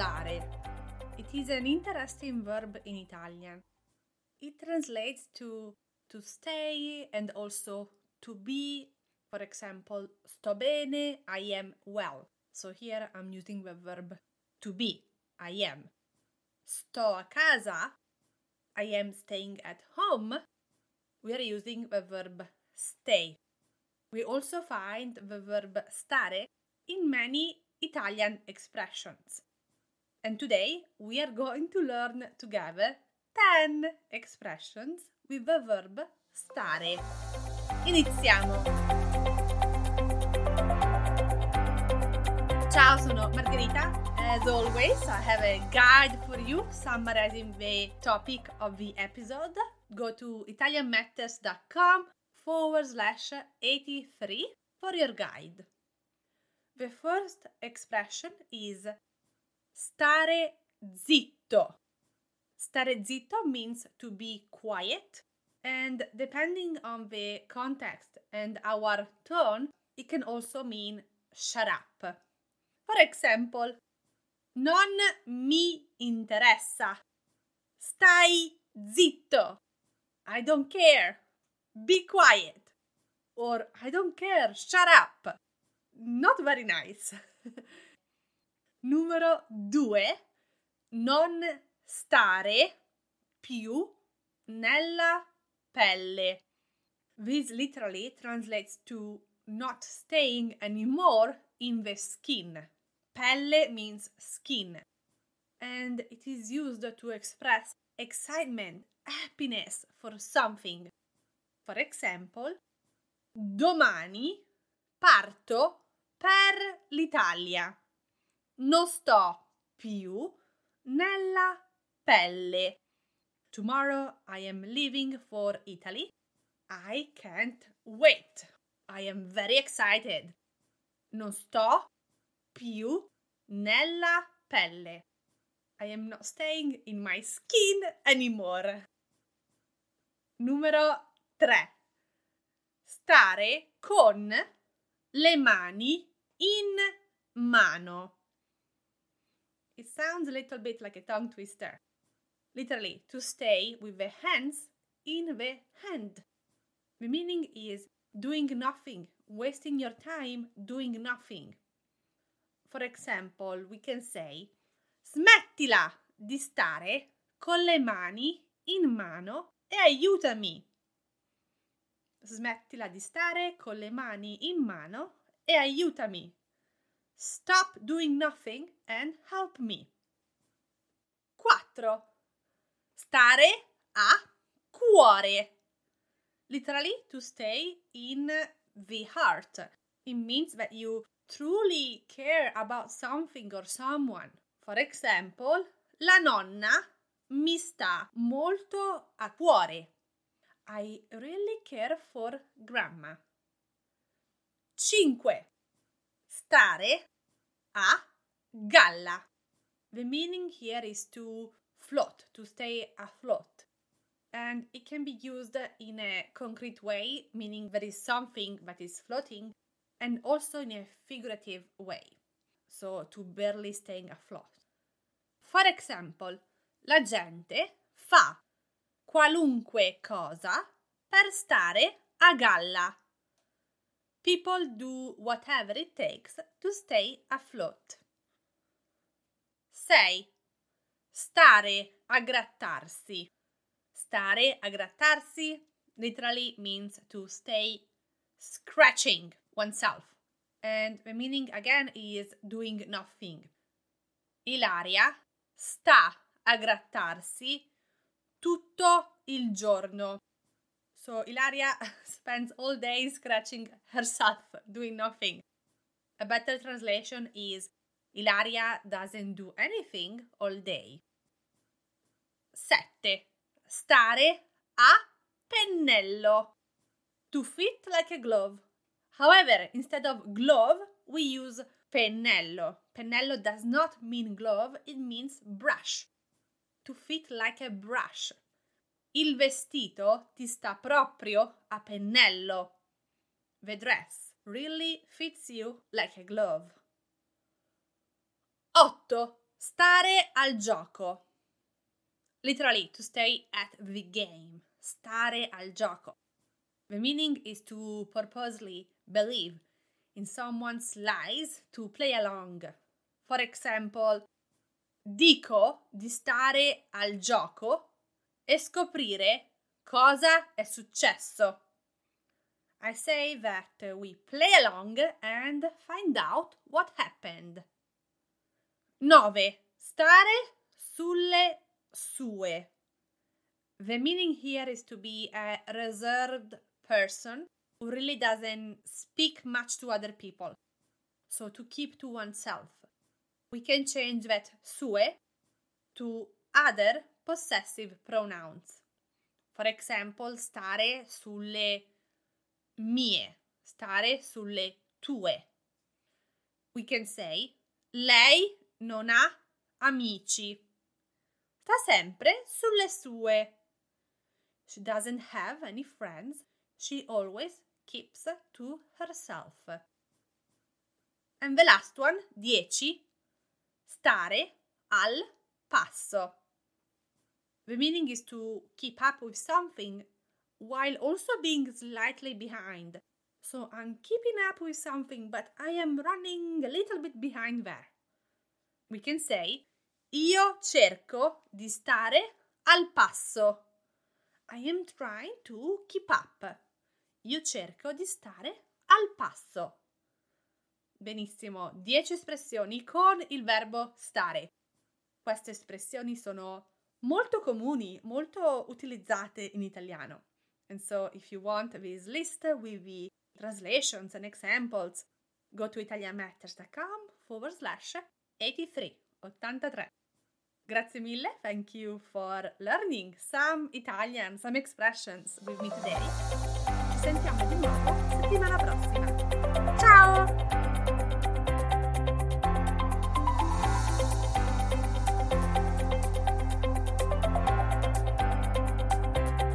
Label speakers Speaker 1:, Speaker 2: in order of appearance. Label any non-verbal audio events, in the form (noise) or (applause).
Speaker 1: It is an interesting verb in Italian. It translates to to stay and also to be. For example, sto bene, I am well. So here I'm using the verb to be, I am. Sto a casa, I am staying at home. We are using the verb stay. We also find the verb stare in many Italian expressions. And today we are going to learn together 10 expressions with the verb stare. Iniziamo! Ciao, sono Margherita. As always, I have a guide for you summarizing the topic of the episode. Go to italianmatters.com forward slash 83 for your guide. The first expression is stare zitto. Stare zitto means to be quiet, and depending on the context and our tone, it can also mean shut up. For example, non mi interessa. Stai zitto. I don't care. Be quiet. Or I don't care. Shut up. Not very nice. (laughs) Numero due. Non stare più nella pelle. This literally translates to not staying anymore in the skin. Pelle means skin, and it is used to express excitement, happiness for something. For example, domani parto per l'Italia. Non sto più nella pelle. Tomorrow I am leaving for Italy. I can't wait. I am very excited. Non sto più nella pelle. I am not staying in my skin anymore. Numero 3. Stare con le mani in mano. It sounds a little bit like a tongue twister. Literally, to stay with the hands in the hand. The meaning is doing nothing, wasting your time doing nothing. For example, we can say smettila di stare con le mani in mano e aiutami. Smettila di stare con le mani in mano e aiutami. Stop doing nothing and help me. 4. Stare a cuore. Literally, to stay in the heart. It means that you truly care about something or someone. For example, la nonna mi sta molto a cuore. I really care for grandma. 5. Stare a galla. The meaning here is to float, to stay afloat. And it can be used in a concrete way, meaning there is something that is floating, and also in a figurative way, so to barely staying afloat. For example, la gente fa qualunque cosa per stare a galla. People do whatever it takes to stay afloat. 6. Stare a grattarsi. Stare a grattarsi literally means to stay scratching oneself. And the meaning again is doing nothing. Ilaria sta a grattarsi tutto il giorno. So Ilaria (laughs) spends all day scratching herself, doing nothing. A better translation is Ilaria doesn't do anything all day. 7. Stare a pennello. To fit like a glove. However, instead of glove, we use pennello. Pennello does not mean glove, it means brush. To fit like a brush. Il vestito ti sta proprio a pennello. The dress really fits you like a glove. 8. Stare al gioco. Literally, to stay at the game. Stare al gioco. The meaning is to purposely believe in someone's lies to play along. For example, dico di stare al gioco e scoprire cosa è successo. I say that we play along and find out what happened. 9. Stare sulle sue. The meaning here is to be a reserved person who really doesn't speak much to other people. So to keep to oneself. We can change that sue to other possessive pronouns. For example, stare sulle mie, stare sulle tue. We can say lei non ha amici. Sta sempre sulle sue. She doesn't have any friends. She always keeps to herself. And the last one, 10. Stare al passo. The meaning is to keep up with something while also being slightly behind. So I'm keeping up with something, but I am running a little bit behind there. We can say, Io cerco di stare al passo. I am trying to keep up. Io cerco di stare al passo. Benissimo, 10 espressioni con il verbo stare. Queste espressioni sono molto comuni, molto utilizzate in italiano. And so if you want this list with the translations and examples, go to italianmatters.com forward slash 83, 83. Grazie mille. Thank you for learning some Italian, some expressions with me today.